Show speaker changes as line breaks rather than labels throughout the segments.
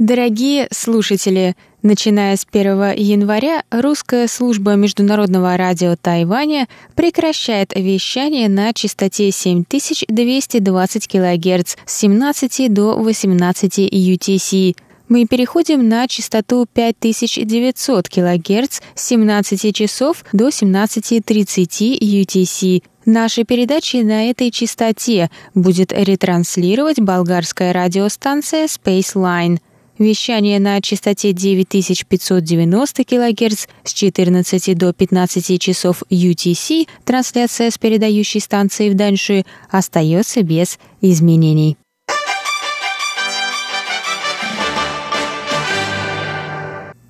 Дорогие слушатели, начиная с 1 января русская служба международного радио Тайваня прекращает вещание на частоте 7220 кГц с 17 до 18 UTC. Мы переходим на частоту 5900 кГц с 17 часов до 17.30 UTC. Наши передачи на этой частоте будет ретранслировать болгарская радиостанция Spaceline – Вещание на частоте 9590 кГц с 14 до 15 часов UTC, трансляция с передающей станции в Даньши, остается без изменений.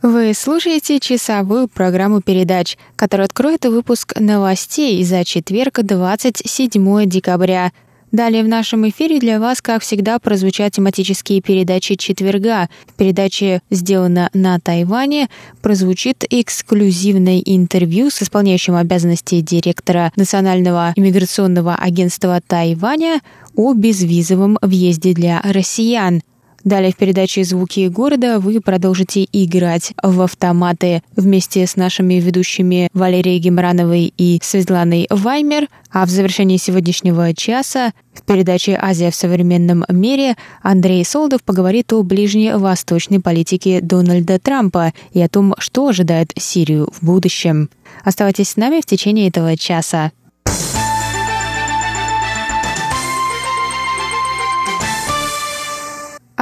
Вы слушаете часовую программу передач, которая откроет выпуск новостей за четверг, 27 декабря – Далее в нашем эфире для вас, как всегда, прозвучат тематические передачи четверга. В передаче «Сделано на Тайване» прозвучит эксклюзивное интервью с исполняющим обязанности директора Национального иммиграционного агентства Тайваня о безвизовом въезде для россиян. Далее в передаче «Звуки города» вы продолжите играть в автоматы вместе с нашими ведущими Валерией Гемрановой и Светланой Ваймер, а в завершении сегодняшнего часа в передаче «Азия в современном мире» Андрей Солдов поговорит о ближневосточной политике Дональда Трампа и о том, что ожидает Сирию в будущем. Оставайтесь с нами в течение этого часа.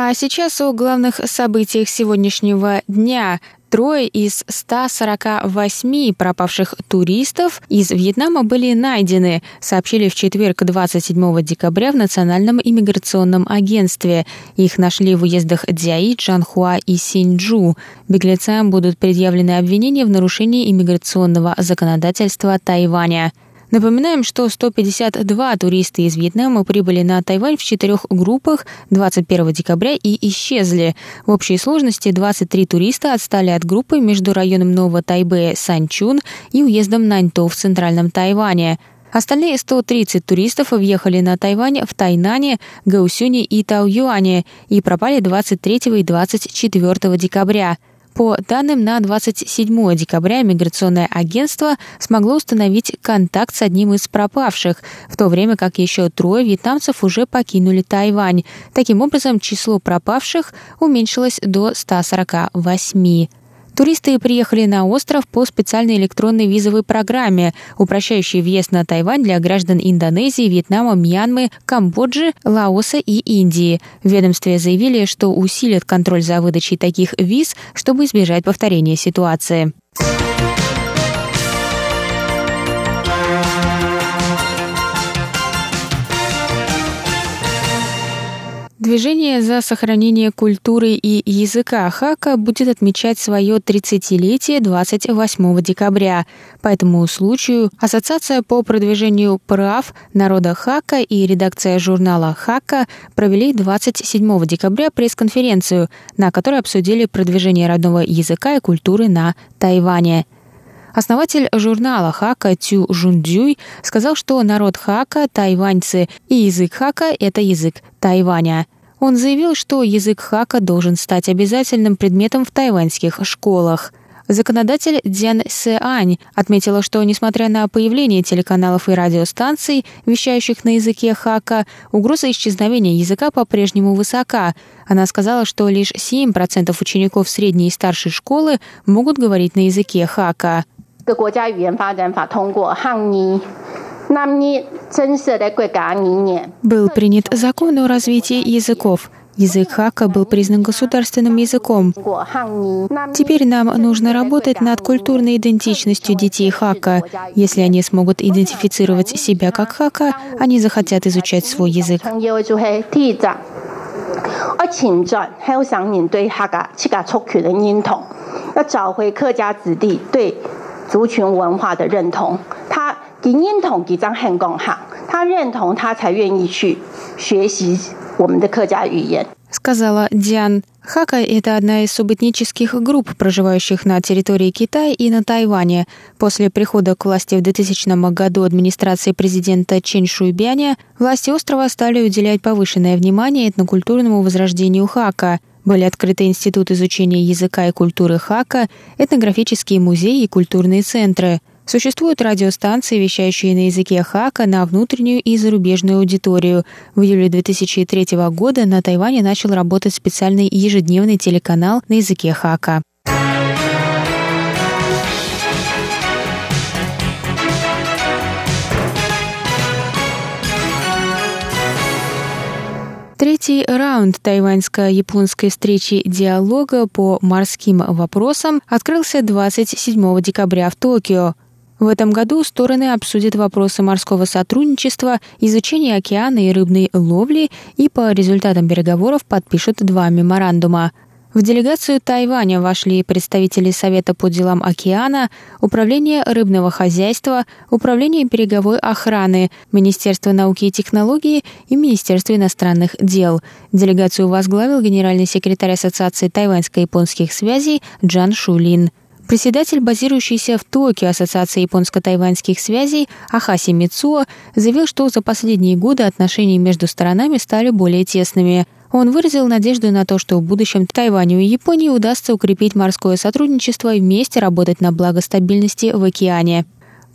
А сейчас о главных событиях сегодняшнего дня. Трое из 148 пропавших туристов из Вьетнама были найдены, сообщили в четверг 27 декабря в Национальном иммиграционном агентстве. Их нашли в уездах Дзяи, Чанхуа и Синьчжу. Беглецам будут предъявлены обвинения в нарушении иммиграционного законодательства Тайваня. Напоминаем, что 152 туриста из Вьетнама прибыли на Тайвань в четырех группах 21 декабря и исчезли. В общей сложности 23 туриста отстали от группы между районом Нового Тайбэя Санчун и уездом Наньто в центральном Тайване. Остальные 130 туристов въехали на Тайвань в Тайнане, Гаусюне и Тауюане и пропали 23 и 24 декабря. По данным на 27 декабря миграционное агентство смогло установить контакт с одним из пропавших, в то время как еще трое вьетнамцев уже покинули Тайвань. Таким образом, число пропавших уменьшилось до 148. Туристы приехали на остров по специальной электронной визовой программе, упрощающей въезд на Тайвань для граждан Индонезии, Вьетнама, Мьянмы, Камбоджи, Лаоса и Индии. В ведомстве заявили, что усилят контроль за выдачей таких виз, чтобы избежать повторения ситуации. Движение за сохранение культуры и языка Хака будет отмечать свое 30-летие 28 декабря. По этому случаю Ассоциация по продвижению прав народа Хака и редакция журнала Хака провели 27 декабря пресс-конференцию, на которой обсудили продвижение родного языка и культуры на Тайване. Основатель журнала Хака Тю Жундзюй сказал, что народ Хака, тайваньцы и язык Хака – это язык Тайваня – он заявил, что язык хака должен стать обязательным предметом в тайваньских школах. Законодатель Дзян Сеань отметила, что, несмотря на появление телеканалов и радиостанций, вещающих на языке хака, угроза исчезновения языка по-прежнему высока. Она сказала, что лишь 7% учеников средней и старшей школы могут говорить на языке хака. Был принят закон о развитии языков. Язык Хака был признан государственным языком. Теперь нам нужно работать над культурной идентичностью детей Хака. Если они смогут идентифицировать себя как Хака, они захотят изучать свой язык.
我请转还有想您对客家七家族群的认同，要找回客家子弟对族群文化的认同。他给认同给张汉公行，他认同他才愿意去学习我们的客家语言。
сказала Диан. Хака – это одна из субэтнических групп, проживающих на территории Китая и на Тайване. После прихода к власти в 2000 году администрации президента Чен Шуйбяня власти острова стали уделять повышенное внимание этнокультурному возрождению Хака. Были открыты Институт изучения языка и культуры Хака, этнографические музеи и культурные центры – Существуют радиостанции, вещающие на языке хака на внутреннюю и зарубежную аудиторию. В июле 2003 года на Тайване начал работать специальный ежедневный телеканал на языке хака. Третий раунд тайваньско-японской встречи диалога по морским вопросам открылся 27 декабря в Токио. В этом году стороны обсудят вопросы морского сотрудничества, изучения океана и рыбной ловли и по результатам переговоров подпишут два меморандума. В делегацию Тайваня вошли представители Совета по делам океана, Управление рыбного хозяйства, Управление береговой охраны, Министерство науки и технологий и Министерство иностранных дел. Делегацию возглавил генеральный секретарь Ассоциации тайваньско-японских связей Джан Шулин. Председатель, базирующийся в Токио Ассоциации японско-тайваньских связей Ахаси Мицуо, заявил, что за последние годы отношения между сторонами стали более тесными. Он выразил надежду на то, что в будущем Тайваню и Японии удастся укрепить морское сотрудничество и вместе работать на благо стабильности в океане.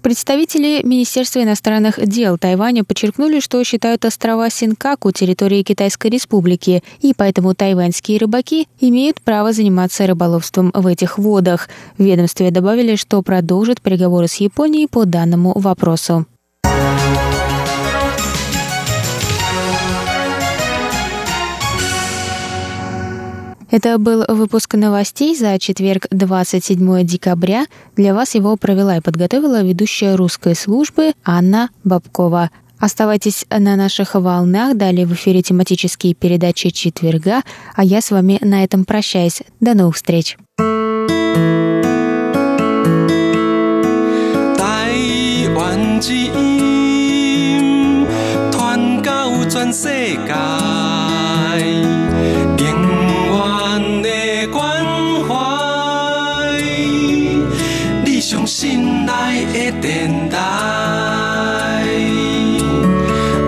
Представители Министерства иностранных дел Тайваня подчеркнули, что считают острова Синкаку территорией Китайской Республики, и поэтому тайваньские рыбаки имеют право заниматься рыболовством в этих водах. В ведомстве добавили, что продолжат переговоры с Японией по данному вопросу. Это был выпуск новостей за четверг, 27 декабря. Для вас его провела и подготовила ведущая русской службы Анна Бабкова. Оставайтесь на наших волнах, далее в эфире тематические передачи четверга, а я с вами на этом прощаюсь. До новых встреч! Тайвань